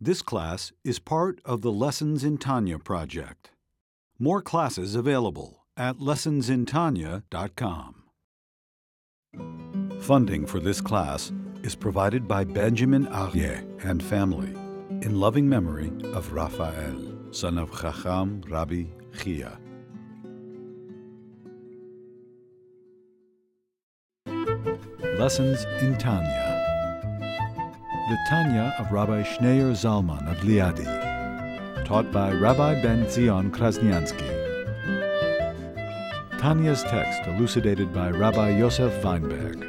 This class is part of the Lessons in Tanya project. More classes available at lessonsintanya.com. Funding for this class is provided by Benjamin Arye and family in loving memory of Raphael, son of Chacham Rabbi Chia. Lessons in Tanya. The Tanya of Rabbi Schneur Zalman of Liadi, taught by Rabbi Ben Zion Krasniansky. Tanya's text elucidated by Rabbi Yosef Weinberg.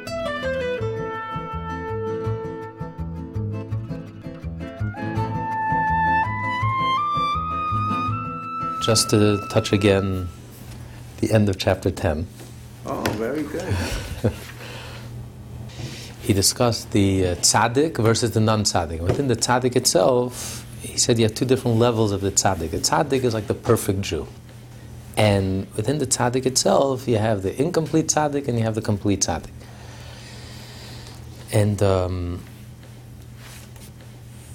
Just to touch again the end of chapter 10. Oh, very good. He discussed the uh, tzaddik versus the non-tzaddik. Within the tzaddik itself, he said you have two different levels of the tzaddik. The tzaddik is like the perfect Jew. And within the tzaddik itself, you have the incomplete tzaddik and you have the complete tzaddik. And um,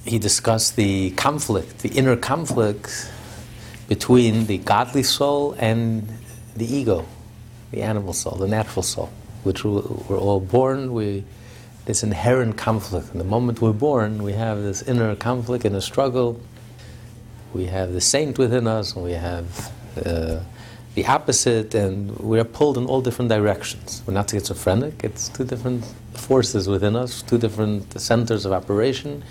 he discussed the conflict, the inner conflict between the godly soul and the ego, the animal soul, the natural soul, which we're all born, we, this inherent conflict. And the moment we're born, we have this inner conflict and a struggle. We have the saint within us, and we have uh, the opposite, and we're pulled in all different directions. We're not schizophrenic, it's two different forces within us, two different centers of operation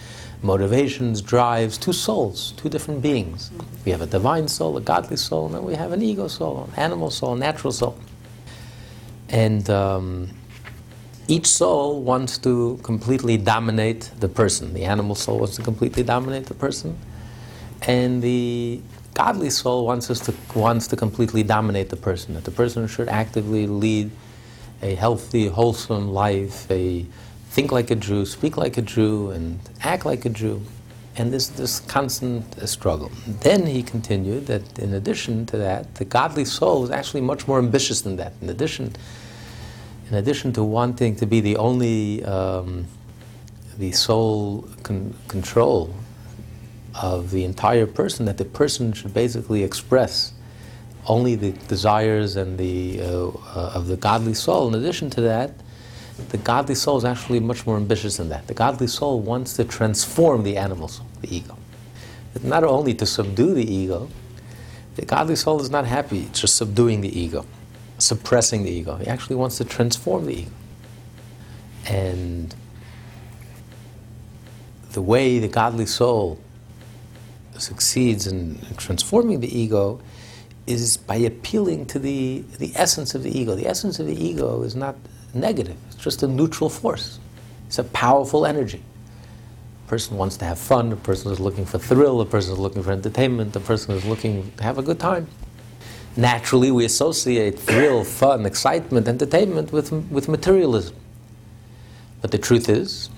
motivations, drives, two souls, two different beings. We have a divine soul, a godly soul, and then we have an ego soul, an animal soul, a natural soul. And um, each soul wants to completely dominate the person. The animal soul wants to completely dominate the person, and the godly soul wants us to wants to completely dominate the person. That the person should actively lead a healthy, wholesome life, a think like a Jew, speak like a Jew, and act like a Jew. And this, this constant struggle. Then he continued that in addition to that, the godly soul is actually much more ambitious than that. In addition, in addition to wanting to be the only, um, the sole con- control of the entire person, that the person should basically express only the desires and the, uh, uh, of the godly soul. In addition to that, the godly soul is actually much more ambitious than that. The godly soul wants to transform the animal soul, the ego. It's not only to subdue the ego, the godly soul is not happy just subduing the ego, suppressing the ego. He actually wants to transform the ego. And the way the godly soul succeeds in transforming the ego is by appealing to the, the essence of the ego. The essence of the ego is not negative. It's just a neutral force. It's a powerful energy. A person wants to have fun, a person is looking for thrill, a person is looking for entertainment, a person is looking to have a good time. Naturally, we associate thrill, fun, excitement, entertainment with, with materialism. But the truth is,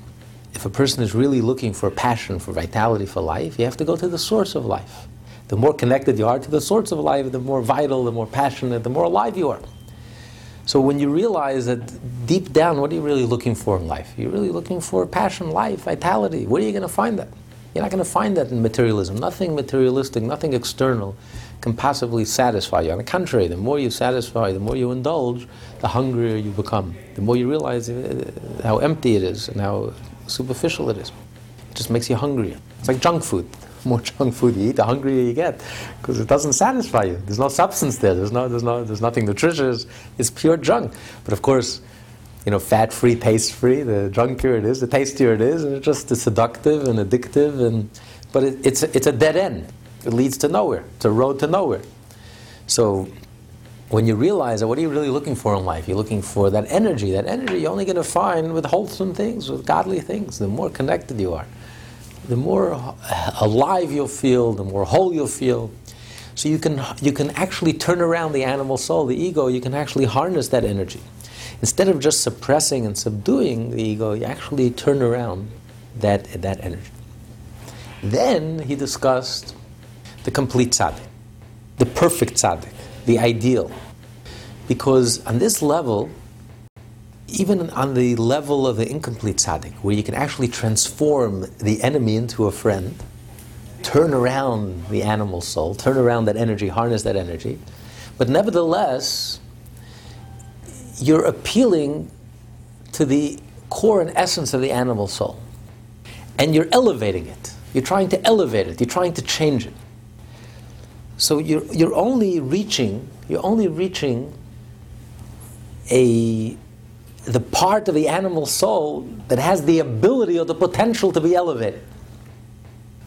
if a person is really looking for passion, for vitality, for life, you have to go to the source of life. The more connected you are to the source of life, the more vital, the more passionate, the more alive you are. So when you realize that deep down, what are you really looking for in life? You're really looking for passion, life, vitality. Where are you going to find that? You're not going to find that in materialism. Nothing materialistic, nothing external can possibly satisfy you. On the contrary, the more you satisfy, the more you indulge, the hungrier you become. The more you realize uh, how empty it is and how superficial it is. It just makes you hungrier. It's like junk food The more junk food you eat, the hungrier you get, because it doesn't satisfy you. There's no substance there. There's no, there's no, there's nothing nutritious. It's pure junk. But of course, you know, fat-free, taste-free. The junkier it is, the tastier it is, and it's just seductive and addictive. And but it, it's it's a dead end. It leads to nowhere. It's a road to nowhere. So when you realize that what are you really looking for in life? You're looking for that energy. That energy you're only going to find with wholesome things, with godly things. The more connected you are the more alive you'll feel, the more whole you'll feel. So you can, you can actually turn around the animal soul, the ego, you can actually harness that energy. Instead of just suppressing and subduing the ego, you actually turn around that, that energy. Then he discussed the complete tzaddik, the perfect tzaddik, the ideal. Because on this level, even on the level of the incomplete tzaddik, where you can actually transform the enemy into a friend, turn around the animal soul, turn around that energy, harness that energy. But nevertheless, you're appealing to the core and essence of the animal soul. And you're elevating it. You're trying to elevate it. You're trying to change it. So you're, you're only reaching, you're only reaching a, the part of the animal soul that has the ability or the potential to be elevated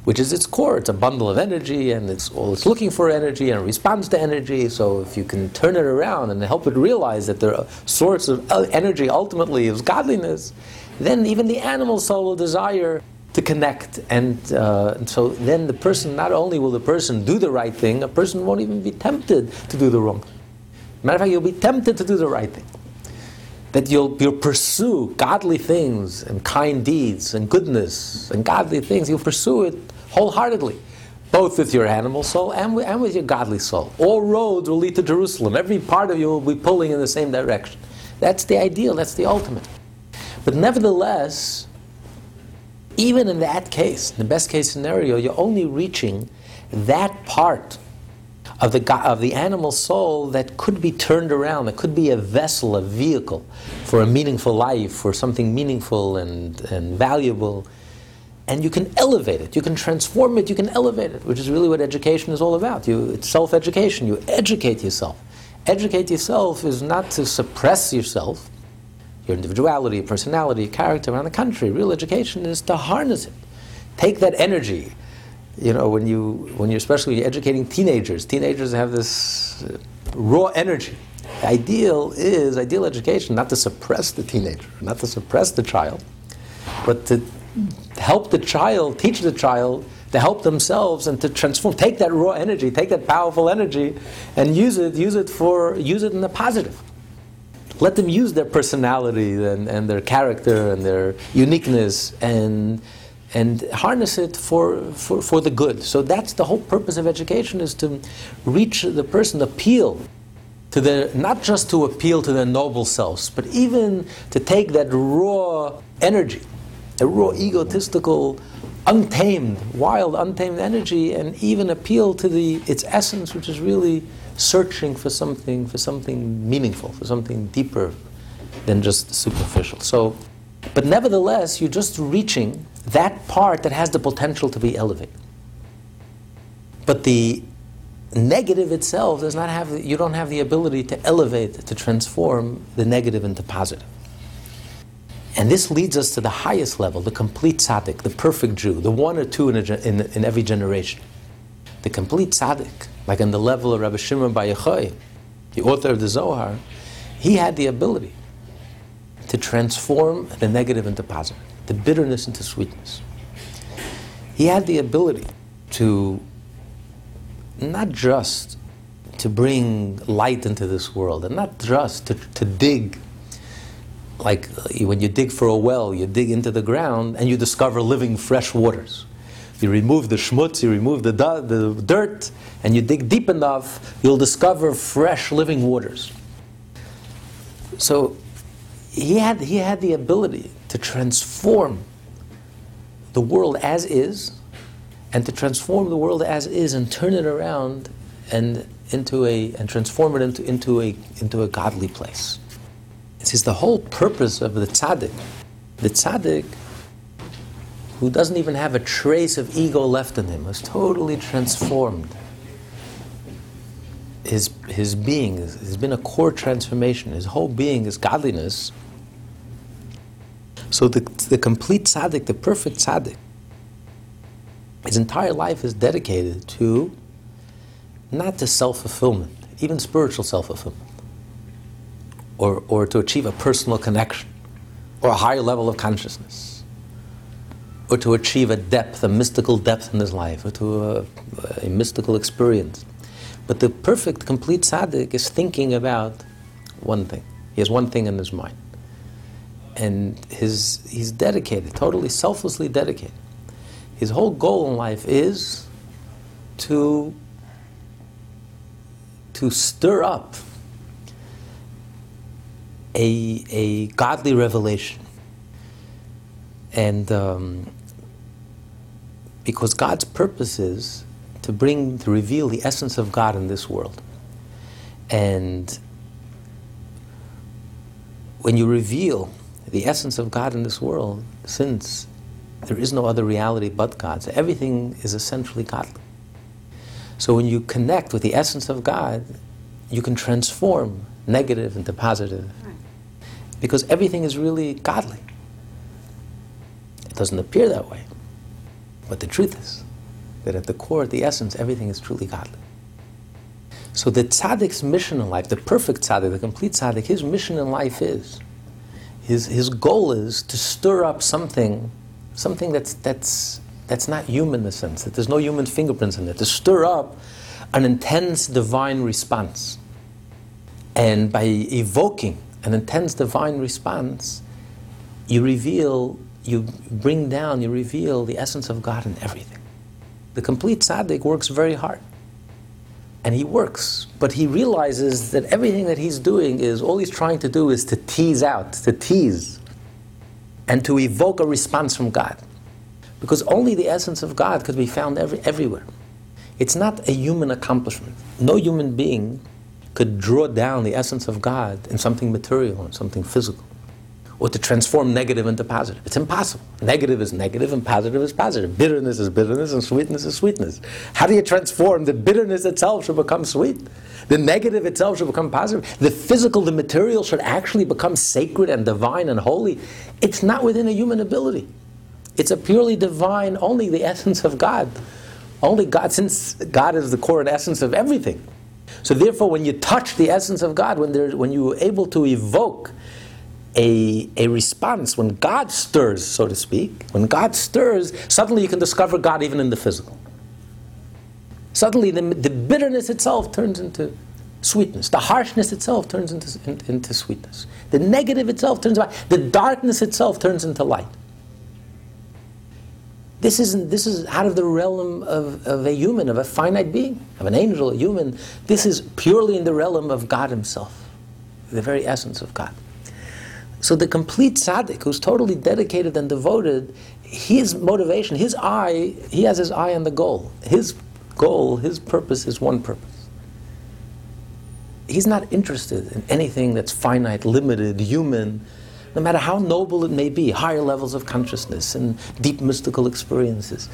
which is its core. It's a bundle of energy, and it's well, it's looking for energy and responds to energy. So if you can turn it around and help it realize that the source of uh, energy ultimately is godliness, then even the animal soul will desire to connect. And, uh, and so then the person, not only will the person do the right thing, a person won't even be tempted to do the wrong. Matter of fact, you'll be tempted to do the right thing that you'll, you'll pursue godly things and kind deeds and goodness and godly things. You'll pursue it wholeheartedly, both with your animal soul and with, and with your godly soul. All roads will lead to Jerusalem. Every part of you will be pulling in the same direction. That's the ideal, that's the ultimate. But nevertheless, even in that case, in the best case scenario, you're only reaching that part of the, of the animal soul that could be turned around, that could be a vessel, a vehicle for a meaningful life, for something meaningful and, and valuable and you can elevate it, you can transform it, you can elevate it, which is really what education is all about. You, it's self education, you educate yourself. Educate yourself is not to suppress yourself, your individuality, your personality, your character around the country. Real education is to harness it. Take that energy. You know, when, you, when you're especially when you're educating teenagers, teenagers have this uh, raw energy. The ideal is, ideal education, not to suppress the teenager, not to suppress the child, but to help the child, teach the child to help themselves and to transform. Take that raw energy, take that powerful energy, and use it. Use it for use it in the positive. Let them use their personality and, and their character and their uniqueness and and harness it for, for, for the good. So that's the whole purpose of education is to reach the person, appeal to the not just to appeal to their noble selves, but even to take that raw energy a raw, egotistical, untamed, wild, untamed energy, and even appeal to the its essence, which is really searching for something, for something meaningful, for something deeper than just superficial. So, but nevertheless, you're just reaching that part that has the potential to be elevated. But the negative itself does not have, you don't have the ability to elevate, to transform the negative into positive. And this leads us to the highest level, the complete tzaddik, the perfect Jew, the one or two in, a, in, in every generation. The complete tzaddik, like on the level of Rabbi Shimon Bar Yochai, the author of the Zohar, he had the ability to transform the negative into positive, the bitterness into sweetness. He had the ability to not just to bring light into this world, and not just to, to dig like uh, when you dig for a well, you dig into the ground and you discover living fresh waters. You remove the schmutz, you remove the, the dirt, and you dig deep enough, you'll discover fresh living waters. So he had, he had the ability to transform the world as is and to transform the world as is and turn it around and into a and transform it into, into a into a godly place. This is the whole purpose of the tzaddik. The tzaddik, who doesn't even have a trace of ego left in him, is totally transformed. His, his being has been a core transformation. His whole being is godliness. So the, the complete tzaddik, the perfect tzaddik, his entire life is dedicated to not to self fulfillment, even spiritual self fulfillment or, or to achieve a personal connection or a higher level of consciousness or to achieve a depth, a mystical depth in his life or to a, a mystical experience. But the perfect, complete tzaddik is thinking about one thing. He has one thing in his mind. And his, he's dedicated, totally selflessly dedicated. His whole goal in life is to, to stir up a, a godly revelation. And um, Because God's purpose is to bring, to reveal the essence of God in this world. And when you reveal the essence of God in this world, since there is no other reality but God, so everything is essentially godly. So when you connect with the essence of God, you can transform negative into positive. Because everything is really godly. It doesn't appear that way. But the truth is that at the core, at the essence, everything is truly godly. So the tzaddik's mission in life, the perfect tzaddik, the complete tzaddik, his mission in life is, his, his goal is to stir up something, something that's, that's, that's not human in the sense, that there's no human fingerprints in it, to stir up an intense divine response. And by evoking an intense divine response, you reveal, you bring down, you reveal the essence of God in everything. The complete tzaddik works very hard and he works, but he realizes that everything that he's doing is all he's trying to do is to tease out, to tease, and to evoke a response from God. Because only the essence of God could be found every, everywhere. It's not a human accomplishment. No human being could draw down the essence of God in something material, in something physical or to transform negative into positive. It's impossible. Negative is negative and positive is positive. Bitterness is bitterness and sweetness is sweetness. How do you transform? The bitterness itself should become sweet. The negative itself should become positive. The physical, the material should actually become sacred and divine and holy. It's not within a human ability. It's a purely divine, only the essence of God. Only God, since God is the core and essence of everything. So therefore, when you touch the essence of God, when, there, when you are able to evoke a, a response, when God stirs, so to speak, when God stirs, suddenly you can discover God even in the physical. Suddenly the, the bitterness itself turns into sweetness. The harshness itself turns into, in, into sweetness. The negative itself turns into The darkness itself turns into light. This, isn't, this is out of the realm of, of a human, of a finite being, of an angel, a human. This is purely in the realm of God Himself, the very essence of God. So the complete tzaddik, who's totally dedicated and devoted, his motivation, his eye, he has his eye on the goal. His goal, his purpose is one purpose. He's not interested in anything that's finite, limited, human, no matter how noble it may be, higher levels of consciousness and deep mystical experiences.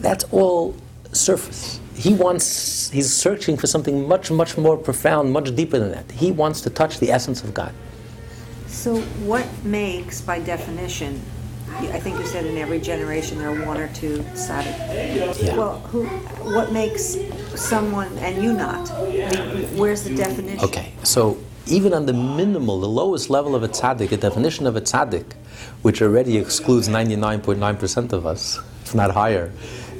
That's all surface. He wants, he's searching for something much, much more profound, much deeper than that. He wants to touch the essence of God. So what makes, by definition, I think you said in every generation there are one or two tzaddik. Yeah. Well, who, what makes someone and you not? Where's the definition? Okay, so even on the minimal, the lowest level of a tzaddik, a definition of a tzaddik, which already excludes 99.9% of us, if not higher,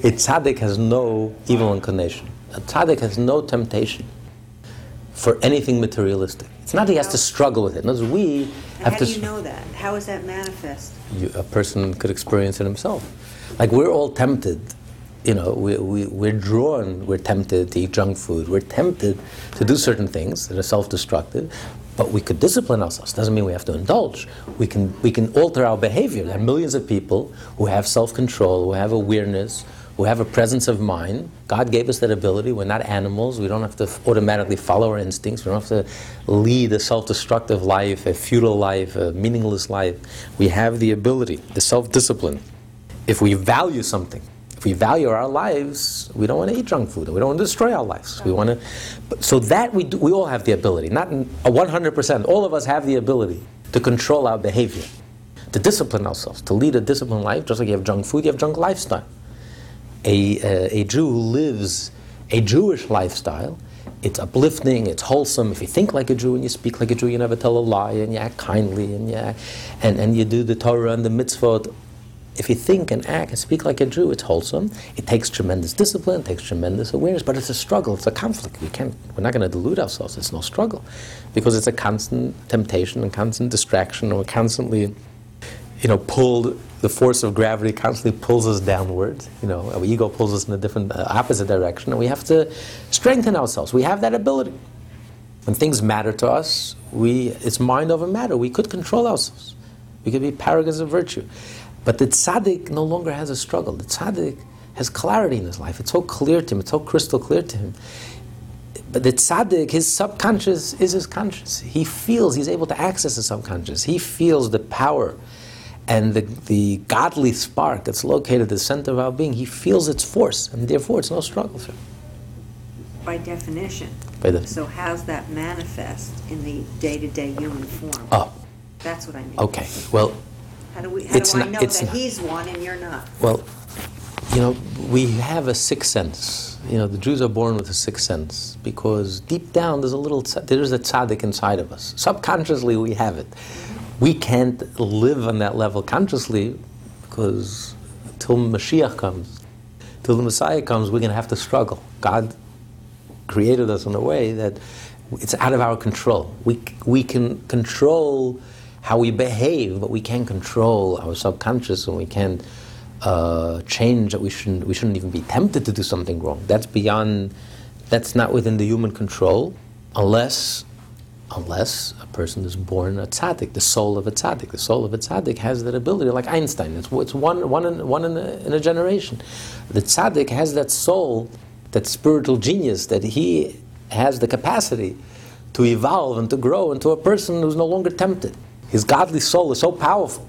a tzaddik has no evil inclination. A tzaddik has no temptation for anything materialistic. It's not that he has to struggle with it. Words, we have How to. do you know that? How is that manifest? you, a person could experience it himself. Like we're all tempted, you know, we, we, we're drawn, we're tempted to eat junk food, we're tempted to do certain things that are self destructive, but we could discipline ourselves. Doesn't mean we have to indulge. We can, we can alter our behavior. There are millions of people who have self control, who have awareness, who have a presence of mind. God gave us that ability. We're not animals. We don't have to automatically follow our instincts. We don't have to lead a self destructive life, a futile life, a meaningless life. We have the ability, the self discipline. If we value something, if we value our lives, we don't want to eat junk food. We don't want to destroy our lives. We want to. So that we do, we all have the ability. Not 100%. All of us have the ability to control our behavior, to discipline ourselves, to lead a disciplined life. Just like you have junk food, you have junk lifestyle a, uh, a Jew who lives a Jewish lifestyle, it's uplifting, it's wholesome. If you think like a Jew and you speak like a Jew, you never tell a lie and you act kindly and you, act, and, and you do the Torah and the mitzvot. If you think and act and speak like a Jew, it's wholesome. It takes tremendous discipline, it takes tremendous awareness, but it's a struggle, it's a conflict. We can't, we're not going to delude ourselves. It's no struggle because it's a constant temptation and constant distraction, and we're constantly, you know, pulled the force of gravity constantly pulls us downward. You know, our ego pulls us in a different, uh, opposite direction, and we have to strengthen ourselves. We have that ability. When things matter to us, we, it's mind over matter. We could control ourselves. We could be paragons of virtue. But the tzaddik no longer has a struggle. The tzaddik has clarity in his life. It's so clear to him, it's so crystal clear to him. But the tzaddik, his subconscious is his conscious. He feels, he's able to access the subconscious. He feels the power and the, the godly spark that's located at the center of our being. He feels its force, and therefore it's no struggle for him. By definition. By the- So how's that manifest in the day-to-day human form? Oh, That's what I mean. okay. Well, How do we, how It's do I not- know it's that not- he's one and you're not? Well, you know, we have a sixth sense. You know, the Jews are born with a sixth sense because deep down there's a little, tza- there's a tzaddik inside of us. Subconsciously we have it. We can't live on that level consciously because until Mashiach comes, till the Messiah comes, we're going to have to struggle. God created us in a way that it's out of our control. We, we can control how we behave, but we can't control our subconscious and we can't uh, change that we shouldn't, we shouldn't even be tempted to do something wrong. That's beyond, that's not within the human control unless, unless a person is born a tzaddik, the soul of a tzaddik. The soul of a tzaddik has that ability, like Einstein. It's, it's one, one, in, one in, a, in a generation. The tzaddik has that soul, that spiritual genius, that he has the capacity to evolve and to grow into a person who's no longer tempted. His godly soul is so powerful.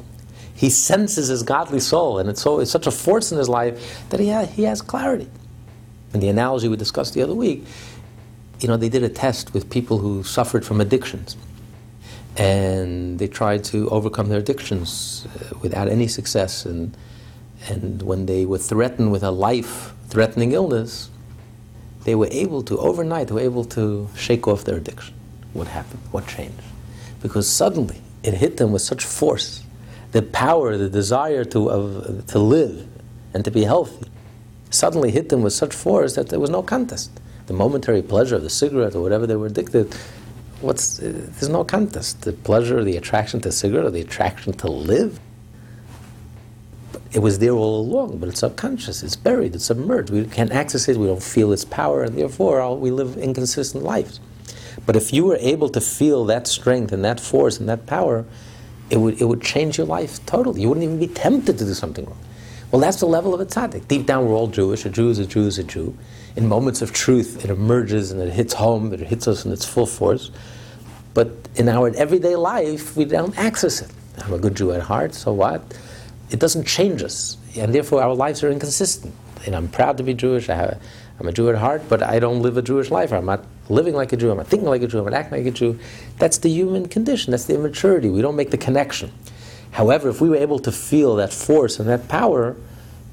He senses his godly soul, and it's, so, it's such a force in his life that he, ha- he has clarity. And the analogy we discussed the other week, you know, they did a test with people who suffered from addictions. And they tried to overcome their addictions uh, without any success. And, and when they were threatened with a life threatening illness, they were able to, overnight, they were able to shake off their addiction. What happened? What changed? Because suddenly it hit them with such force. The power, the desire to, to live and to be healthy suddenly hit them with such force that there was no contest. The momentary pleasure of the cigarette or whatever they were addicted, what's, uh, there's no contest. The pleasure, the attraction to cigarette, or the attraction to live, it was there all along, but it's subconscious, it's buried, it's submerged. We can't access it, we don't feel its power, and therefore we live inconsistent lives. But if you were able to feel that strength and that force and that power, it would, it would change your life totally. You wouldn't even be tempted to do something wrong. Well, that's the level of a tzaddik. Deep down, we're all Jewish. A Jew is a Jew is a Jew. In moments of truth, it emerges and it hits home, it hits us in its full force. But in our everyday life, we don't access it. I'm a good Jew at heart, so what? It doesn't change us, and therefore our lives are inconsistent. And I'm proud to be Jewish. I I'm a Jew at heart, but I don't live a Jewish life. I'm not living like a Jew. I'm thinking like a Jew. I'm acting like a Jew. That's the human condition. That's the immaturity. We don't make the connection. However, if we were able to feel that force and that power,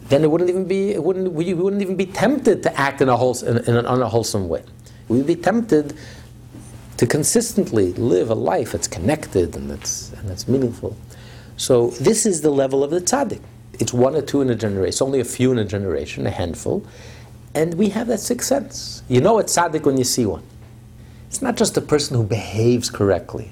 then it wouldn't even be. It wouldn't. We wouldn't even be tempted to act in a wholes, in, in an unwholesome way. We'd be tempted to consistently live a life that's connected and that's and that's meaningful. So this is the level of the tzaddik. It's one or two in a generation. It's only a few in a generation, a handful, and we have that sixth sense. You know a tzaddik when you see one. It's not just a person who behaves correctly,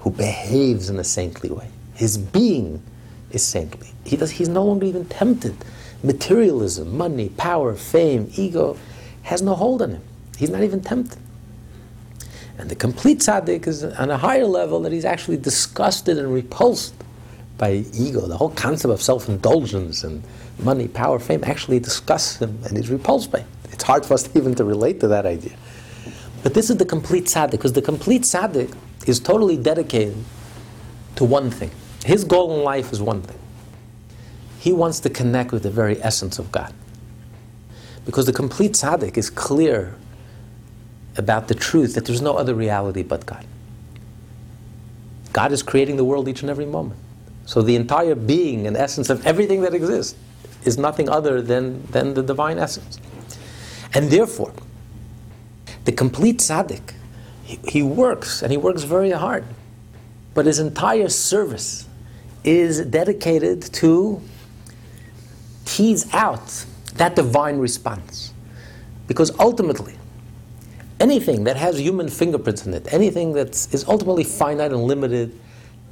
who behaves in a saintly way. His being is saintly. He does, he's no longer even tempted. Materialism, money, power, fame, ego has no hold on him. He's not even tempted. And the complete tzaddik is on a higher level that he's actually disgusted and repulsed by ego. The whole concept of self-indulgence and money, power, fame actually disgusts him and he's repulsed by it. It's hard for us even to relate to that idea. But this is the complete tzaddik, because the complete tzaddik is totally dedicated to one thing. His goal in life is one thing. He wants to connect with the very essence of God. Because the complete tzaddik is clear about the truth that there's no other reality but God. God is creating the world each and every moment. So the entire being and essence of everything that exists is nothing other than, than the divine essence. And therefore, the complete tzaddik, he, he works and he works very hard, but his entire service is dedicated to tease out that divine response. Because ultimately, anything that has human fingerprints in it, anything that is ultimately finite and limited,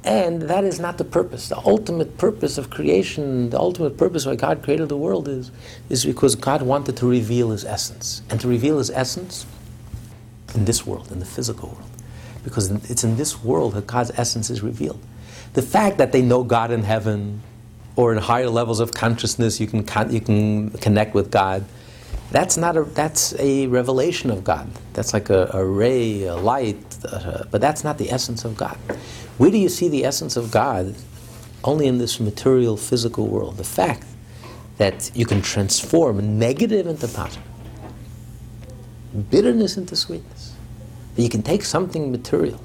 and that is not the purpose. The ultimate purpose of creation, the ultimate purpose why God created the world is, is because God wanted to reveal His essence. And to reveal His essence in this world, in the physical world. Because it's in this world that God's essence is revealed. The fact that they know God in heaven, or in higher levels of consciousness you can, con- you can connect with God. That's not a, that's a revelation of God. That's like a, a ray, a light, uh, but that's not the essence of God. Where do you see the essence of God? Only in this material, physical world. The fact that you can transform negative into positive, bitterness into sweetness. That you can take something material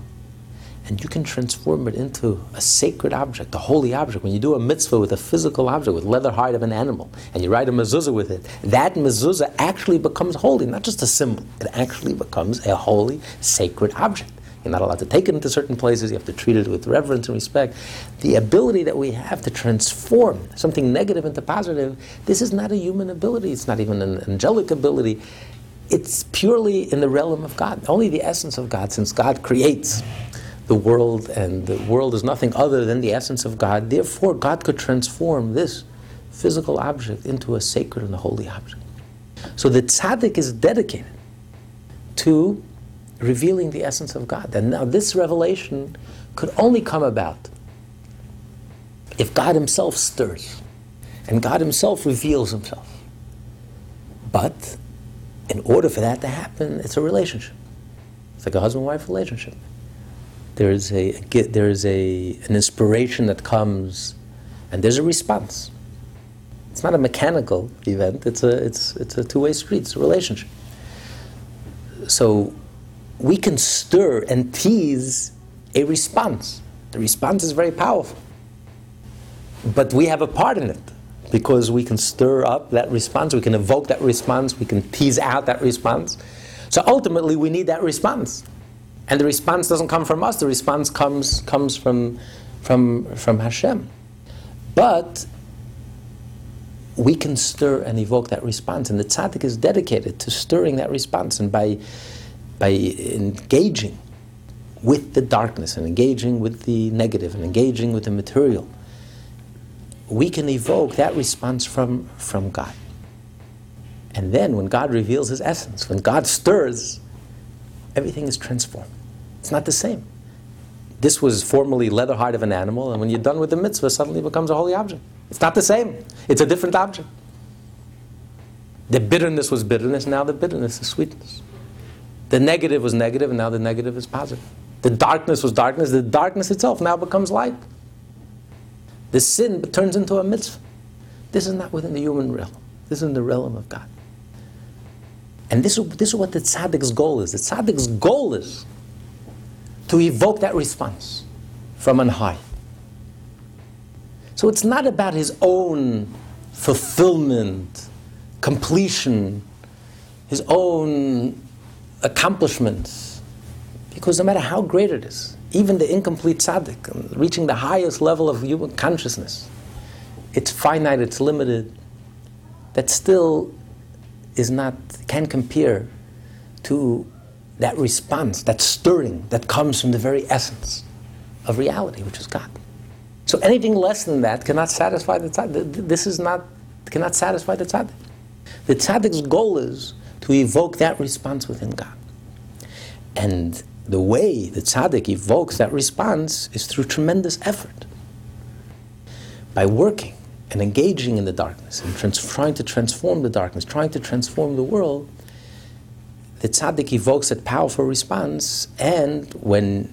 and you can transform it into a sacred object, a holy object. When you do a mitzvah with a physical object, with leather hide of an animal, and you write a mezuzah with it, that mezuzah actually becomes holy, not just a symbol. It actually becomes a holy, sacred object. You're not allowed to take it into certain places. You have to treat it with reverence and respect. The ability that we have to transform something negative into positive, this is not a human ability. It's not even an angelic ability. It's purely in the realm of God. Only the essence of God, since God creates the world, and the world is nothing other than the essence of God. Therefore, God could transform this physical object into a sacred and a holy object. So the tzaddik is dedicated to revealing the essence of God. And now this revelation could only come about if God Himself stirs and God Himself reveals Himself. But in order for that to happen, it's a relationship. It's like a husband-wife relationship. There is a there is a an inspiration that comes, and there's a response. It's not a mechanical event. It's a it's it's a two-way street. It's a relationship. So we can stir and tease a response. The response is very powerful. But we have a part in it because we can stir up that response, we can evoke that response, we can tease out that response. So ultimately, we need that response. And the response doesn't come from us, the response comes, comes from, from, from Hashem. But we can stir and evoke that response, and the tzaddik is dedicated to stirring that response. And by by engaging with the darkness and engaging with the negative and engaging with the material, we can evoke that response from, from God. And then when God reveals his essence, when God stirs, everything is transformed. It's not the same. This was formerly leather hide of an animal, and when you're done with the mitzvah, suddenly it becomes a holy object. It's not the same. It's a different object. The bitterness was bitterness, now the bitterness is sweetness. The negative was negative, and now the negative is positive. The darkness was darkness, the darkness itself now becomes light. The sin turns into a mitzvah. This is not within the human realm. This is in the realm of God. And this is, this is what the tzaddik's goal is. The tzaddik's goal is to evoke that response from on high. So it's not about his own fulfillment, completion, his own accomplishments. Because no matter how great it is, even the incomplete tzaddik, reaching the highest level of human consciousness, it's finite, it's limited, that still is not, can compare to that response, that stirring that comes from the very essence of reality, which is God. So anything less than that cannot satisfy the tzaddik. This is not, cannot satisfy the tzaddik. The tzaddik's goal is to evoke that response within God. And the way the tzaddik evokes that response is through tremendous effort. By working and engaging in the darkness and trans- trying to transform the darkness, trying to transform the world, the tzaddik evokes that powerful response, and when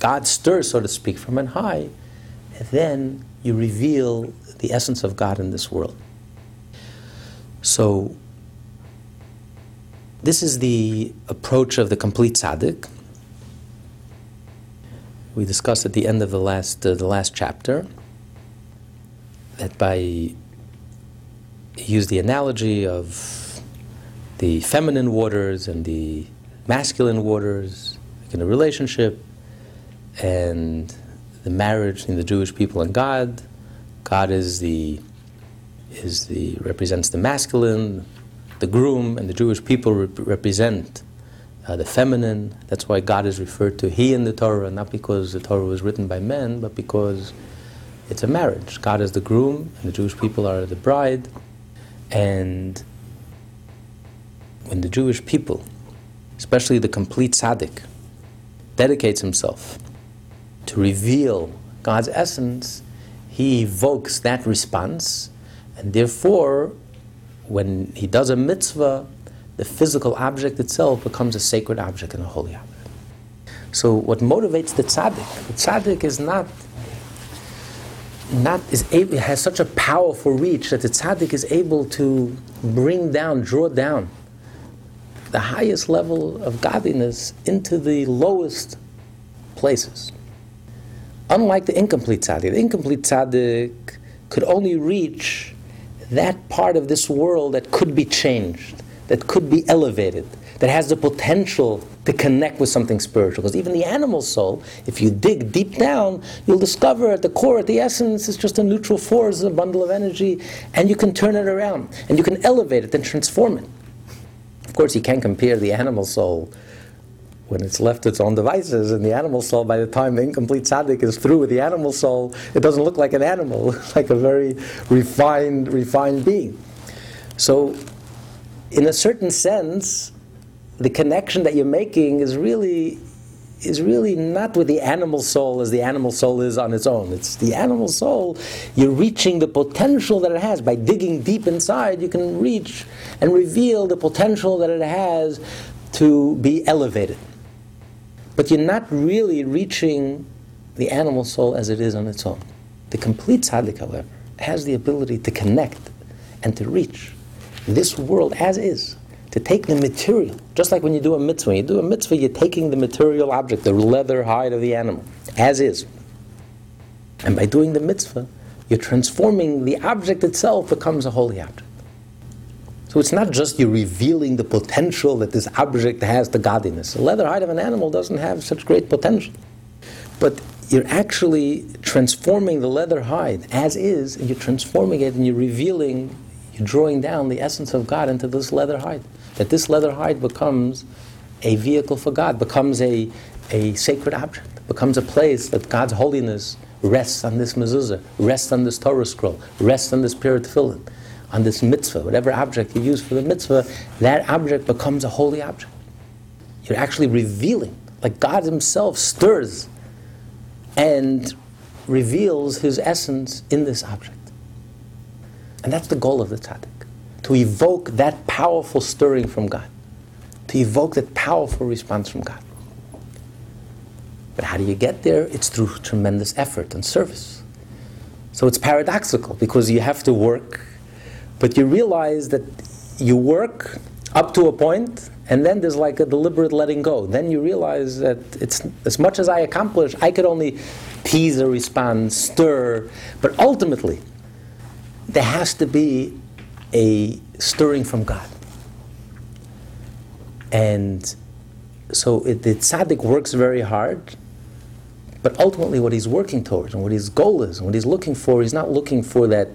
God stirs, so to speak, from on high, then you reveal the essence of God in this world. So, this is the approach of the complete tzaddik. We discussed at the end of the last, uh, the last chapter that by use the analogy of the feminine waters and the masculine waters like in a relationship and the marriage in the Jewish people and God. God is the is the represents the masculine, the groom, and the Jewish people rep- represent uh, the feminine. That's why God is referred to He in the Torah, not because the Torah was written by men, but because it's a marriage. God is the groom, and the Jewish people are the bride. And when the Jewish people, especially the complete tzaddik, dedicates himself to reveal God's essence, he evokes that response, and therefore, when he does a mitzvah, the physical object itself becomes a sacred object and a holy object. So, what motivates the tzaddik? The tzaddik is not not is able, has such a powerful reach that the tzaddik is able to bring down, draw down the highest level of godliness into the lowest places. Unlike the incomplete tzaddik, the incomplete tzaddik could only reach that part of this world that could be changed, that could be elevated, that has the potential to connect with something spiritual. Because even the animal soul, if you dig deep down, you'll discover at the core, at the essence, it's just a neutral force, a bundle of energy, and you can turn it around, and you can elevate it and transform it. Of course, you can't compare the animal soul when it's left its own devices, and the animal soul, by the time the incomplete tzaddik is through with the animal soul, it doesn't look like an animal, like a very refined, refined being. So, in a certain sense, the connection that you're making is really is really not with the animal soul as the animal soul is on its own. It's the animal soul, you're reaching the potential that it has. By digging deep inside, you can reach and reveal the potential that it has to be elevated. But you're not really reaching the animal soul as it is on its own. The complete tzaddik, however, has the ability to connect and to reach this world as is to take the material, just like when you do a mitzvah. When you do a mitzvah, you're taking the material object, the leather hide of the animal, as is. And by doing the mitzvah, you're transforming the object itself becomes a holy object. So it's not just you're revealing the potential that this object has to godliness. The leather hide of an animal doesn't have such great potential. But you're actually transforming the leather hide as is, and you're transforming it and you're revealing, you're drawing down the essence of God into this leather hide that this leather hide becomes a vehicle for God, becomes a, a sacred object, becomes a place that God's holiness rests on this mezuzah, rests on this Torah scroll, rests on this spirit tefillin, on this mitzvah, whatever object you use for the mitzvah, that object becomes a holy object. You're actually revealing, like God Himself stirs and reveals His essence in this object. And that's the goal of the tzaddik to evoke that powerful stirring from God, to evoke that powerful response from God. But how do you get there? It's through tremendous effort and service. So it's paradoxical because you have to work, but you realize that you work up to a point, and then there's like a deliberate letting go. Then you realize that it's as much as I accomplish, I could only tease or respond, stir, but ultimately, there has to be a stirring from God. And so it, the tzaddik works very hard, but ultimately what he's working towards and what his goal is and what he's looking for, he's not looking for that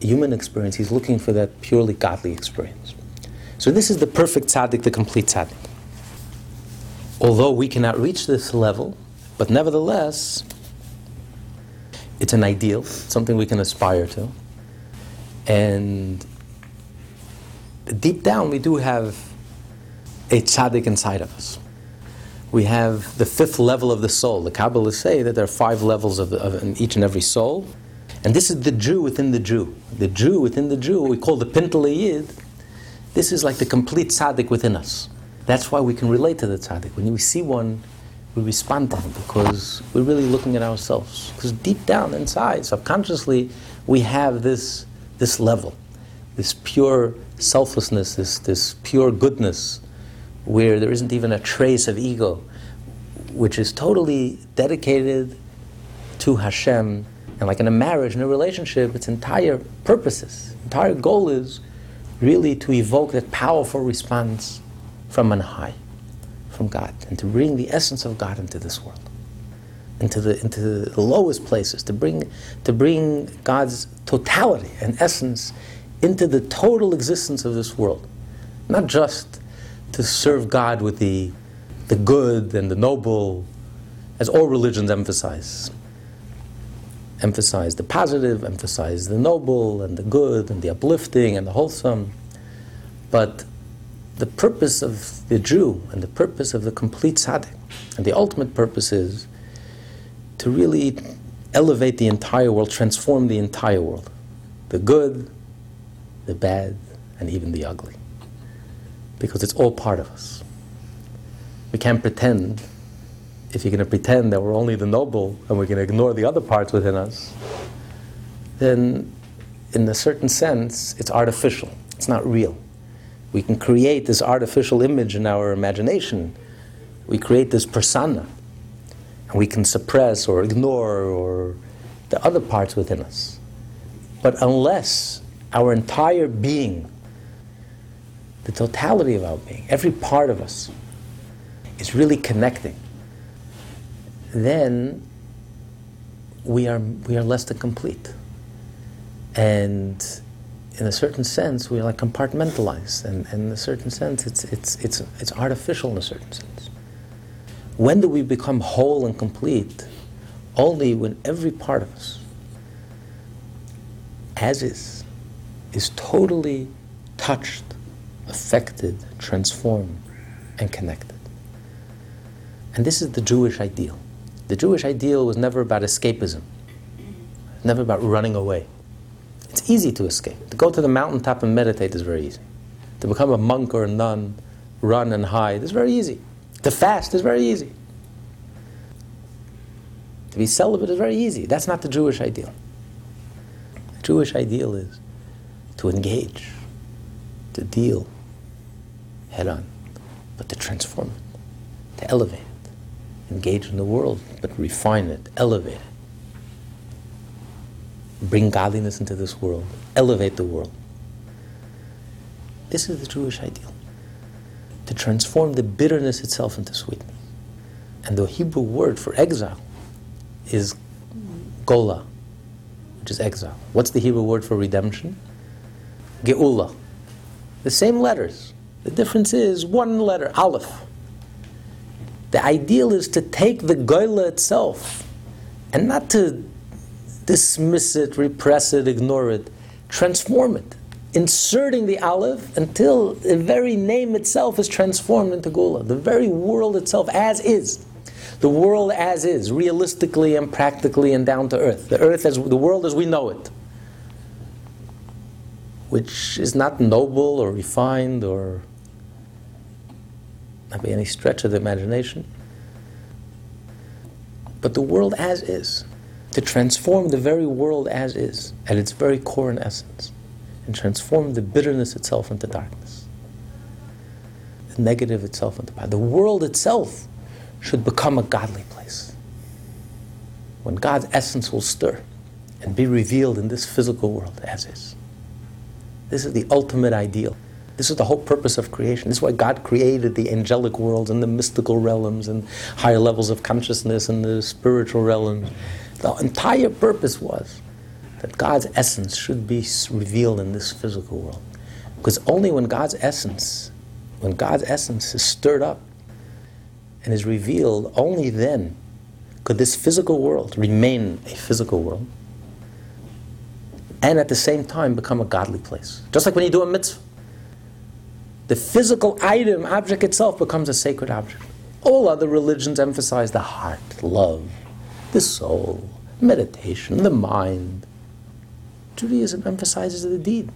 human experience, he's looking for that purely godly experience. So this is the perfect tzaddik, the complete tzaddik. Although we cannot reach this level, but nevertheless, it's an ideal, something we can aspire to. And deep down, we do have a tzaddik inside of us. We have the fifth level of the soul. The Kabbalists say that there are five levels of, of in each and every soul. And this is the Jew within the Jew. The Jew within the Jew, we call the Pintel Yid. This is like the complete tzaddik within us. That's why we can relate to the tzaddik. When we see one, we respond to him because we're really looking at ourselves. Because deep down inside, subconsciously, we have this this level, this pure selflessness, this, this pure goodness, where there isn't even a trace of ego, which is totally dedicated to Hashem. And like in a marriage, in a relationship, its entire purposes, entire goal is really to evoke that powerful response from on high, from God, and to bring the essence of God into this world into the into the lowest places to bring to bring God's totality and essence into the total existence of this world. Not just to serve God with the the good and the noble as all religions emphasize emphasize the positive emphasize the noble and the good and the uplifting and the wholesome but the purpose of the Jew and the purpose of the complete tzaddik and the ultimate purpose is to really elevate the entire world, transform the entire world the good, the bad, and even the ugly. Because it's all part of us. We can't pretend, if you're going to pretend that we're only the noble and we're going to ignore the other parts within us, then in a certain sense, it's artificial. It's not real. We can create this artificial image in our imagination. We create this persona. And we can suppress or ignore or the other parts within us. But unless our entire being, the totality of our being, every part of us, is really connecting, then we are, we are less than complete. And in a certain sense, we are like compartmentalized, and, and in a certain sense, it's, it's, it's, it's artificial in a certain sense. When do we become whole and complete? Only when every part of us, as is, is totally touched, affected, transformed, and connected. And this is the Jewish ideal. The Jewish ideal was never about escapism, never about running away. It's easy to escape. To go to the mountaintop and meditate is very easy. To become a monk or a nun, run and hide is very easy. To fast is very easy. To be celibate is very easy. That's not the Jewish ideal. The Jewish ideal is to engage, to deal head on, but to transform to elevate engage in the world, but refine it, elevate it bring godliness into this world, elevate the world. This is the Jewish ideal to transform the bitterness itself into sweetness. And the Hebrew word for exile is gola, which is exile. What's the Hebrew word for redemption? Geula. The same letters. The difference is one letter, aleph. The ideal is to take the gola itself and not to dismiss it, repress it, ignore it, transform it, inserting the aleph until the very name itself is transformed into geula, the very world itself as is. The world as is, realistically and practically and down to earth. The earth as the world as we know it. Which is not noble or refined or not by any stretch of the imagination. But the world as is to transform the very world as is, at its very core and essence, and transform the bitterness itself into darkness, the negative itself into power. The world itself should become a godly place. When God's essence will stir and be revealed in this physical world as is. This is the ultimate ideal. This is the whole purpose of creation. This is why God created the angelic worlds and the mystical realms and higher levels of consciousness and the spiritual realms the entire purpose was that God's essence should be revealed in this physical world. Because only when God's essence, when God's essence is stirred up and is revealed, only then could this physical world remain a physical world and at the same time become a godly place. Just like when you do a mitzvah. The physical item, object itself, becomes a sacred object. All other religions emphasize the heart, love, the soul, meditation, the mind. Judaism emphasizes the deed.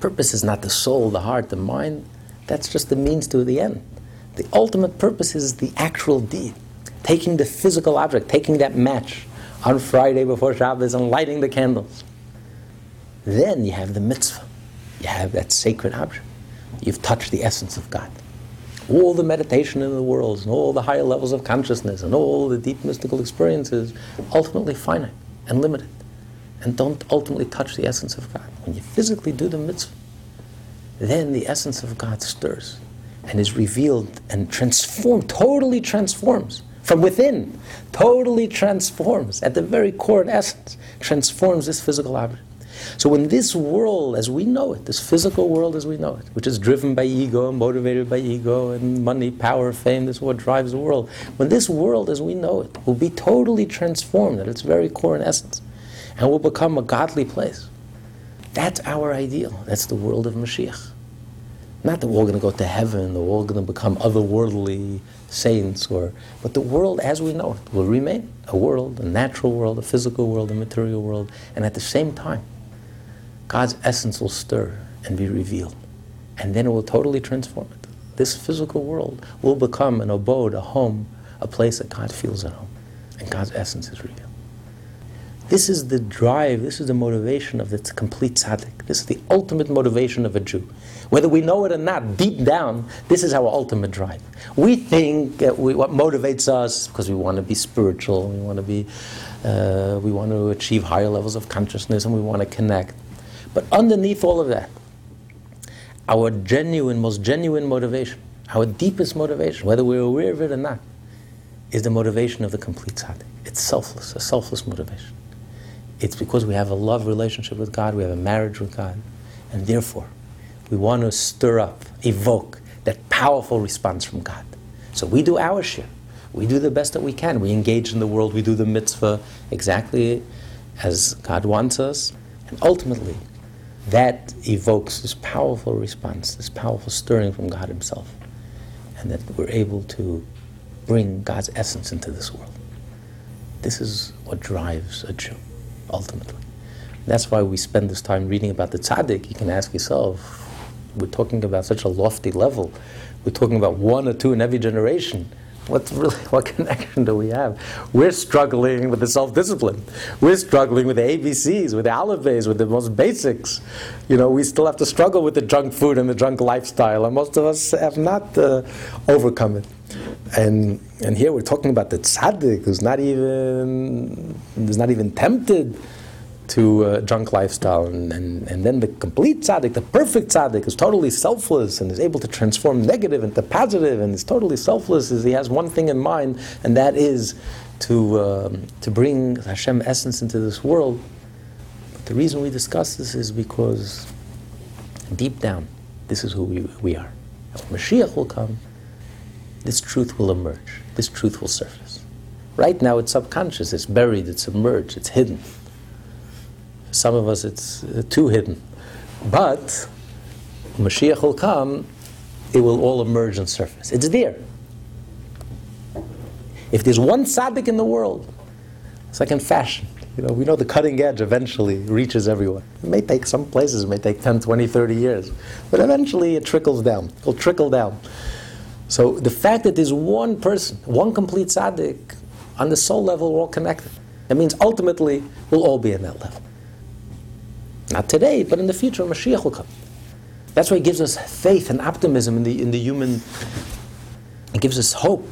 Purpose is not the soul, the heart, the mind. That's just the means to the end. The ultimate purpose is the actual deed. Taking the physical object, taking that match on Friday before Shabbos and lighting the candles. Then you have the mitzvah. You have that sacred object. You've touched the essence of God all the meditation in the world and all the higher levels of consciousness and all the deep mystical experiences ultimately finite and limited and don't ultimately touch the essence of God. When you physically do the mitzvah, then the essence of God stirs and is revealed and transformed, totally transforms from within, totally transforms at the very core and essence, transforms this physical object. So when this world as we know it, this physical world as we know it, which is driven by ego, and motivated by ego and money, power, fame, this is what drives the world. When this world as we know it will be totally transformed at its very core and essence and will become a godly place. That's our ideal. That's the world of Mashiach. Not that we're all going to go to heaven or we're all going to become otherworldly saints, or, but the world as we know it will remain a world, a natural world, a physical world, a material world, and at the same time, God's essence will stir and be revealed. And then it will totally transform it. This physical world will become an abode, a home, a place that God feels at home. And God's essence is revealed. This is the drive, this is the motivation of the complete tzaddik. This is the ultimate motivation of a Jew. Whether we know it or not, deep down, this is our ultimate drive. We think that we, what motivates us because we want to be spiritual, we want to be, uh, we want to achieve higher levels of consciousness, and we want to connect. But underneath all of that, our genuine, most genuine motivation, our deepest motivation, whether we're aware of it or not, is the motivation of the complete tzaddik. It's selfless, a selfless motivation. It's because we have a love relationship with God, we have a marriage with God, and therefore we want to stir up, evoke that powerful response from God. So we do our share. We do the best that we can. We engage in the world, we do the mitzvah exactly as God wants us, and ultimately, that evokes this powerful response, this powerful stirring from God Himself, and that we're able to bring God's essence into this world. This is what drives a Jew, ultimately. That's why we spend this time reading about the tzaddik. You can ask yourself, we're talking about such a lofty level. We're talking about one or two in every generation. What's really, what connection do we have? We're struggling with the self-discipline. We're struggling with the ABCs, with the alphabets, with the most basics. You know, we still have to struggle with the junk food and the junk lifestyle, and most of us have not uh, overcome it. And and here we're talking about the tzaddik who's not even who's not even tempted to a junk lifestyle, and, and, and then the complete tzaddik, the perfect tzaddik, is totally selfless and is able to transform negative into positive, and is totally selfless. as he has one thing in mind, and that is to um, to bring Hashem essence into this world. But the reason we discuss this is because deep down, this is who we, we are. When Mashiach will come, this truth will emerge. This truth will surface. Right now, it's subconscious. It's buried. It's submerged. It's hidden. Some of us, it's uh, too hidden. But Mashiach will come, it will all emerge on surface. It's there. If there's one tzaddik in the world, it's like in fashion. You know, we know the cutting edge eventually reaches everyone. It may take some places, it may take 10, 20, 30 years. But eventually it trickles down. It'll trickle down. So the fact that there's one person, one complete tzaddik, on the soul level, we're all connected. That means ultimately we'll all be in that level. Not today, but in the future, Mashiach will come. That's why it gives us faith and optimism in the, in the human, it gives us hope.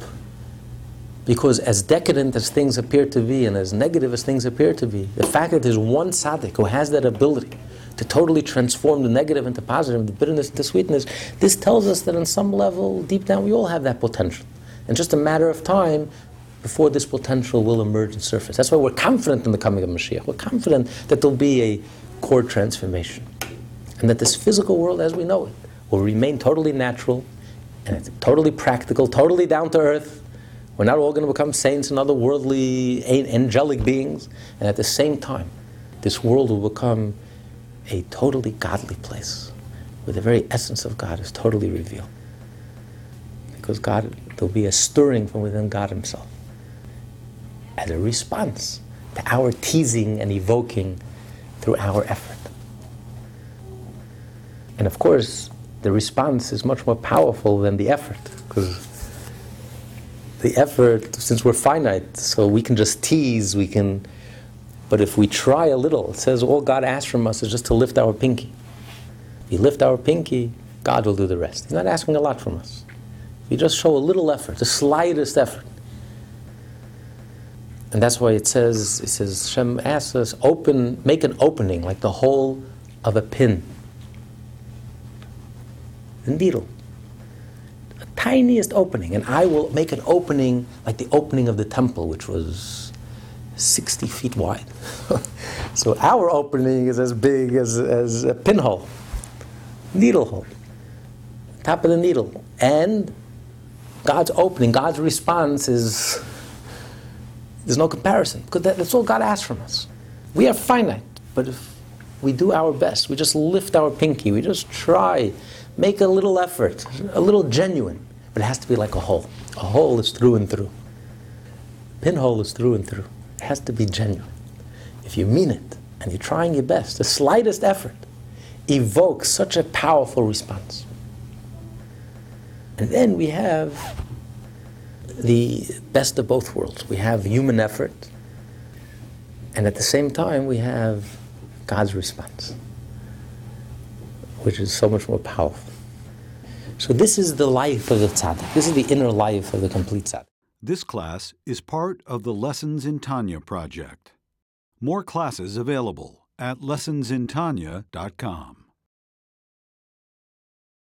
Because as decadent as things appear to be and as negative as things appear to be, the fact that there's one tzaddik who has that ability to totally transform the negative into positive, the bitterness into sweetness, this tells us that on some level, deep down, we all have that potential. And just a matter of time before this potential will emerge and surface. That's why we're confident in the coming of Mashiach. We're confident that there'll be a core transformation. And that this physical world as we know it will remain totally natural and it's totally practical, totally down to earth. We're not all going to become saints and other worldly, angelic beings. And at the same time, this world will become a totally godly place where the very essence of God is totally revealed. Because God, there'll be a stirring from within God Himself as a response to our teasing and evoking through our effort. And of course, the response is much more powerful than the effort, because the effort, since we're finite, so we can just tease, we can, but if we try a little, it says all God asks from us is just to lift our pinky. We lift our pinky, God will do the rest. He's not asking a lot from us. We just show a little effort, the slightest effort, and that's why it says, it says, Shem asks us, open, make an opening like the hole of a pin. a needle. The tiniest opening. And I will make an opening like the opening of the temple, which was 60 feet wide. so our opening is as big as, as a pinhole, needle hole, top of the needle. And God's opening, God's response is there's no comparison that's all God asks from us. We are finite, but if we do our best, we just lift our pinky, we just try, make a little effort, a little genuine, but it has to be like a hole. A hole is through and through. Pinhole is through and through. It has to be genuine. If you mean it and you're trying your best, the slightest effort evokes such a powerful response. And then we have the best of both worlds. We have human effort, and at the same time, we have God's response, which is so much more powerful. So, this is the life of the tzaddik. This is the inner life of the complete tzaddik. This class is part of the Lessons in Tanya project. More classes available at lessonsintanya.com.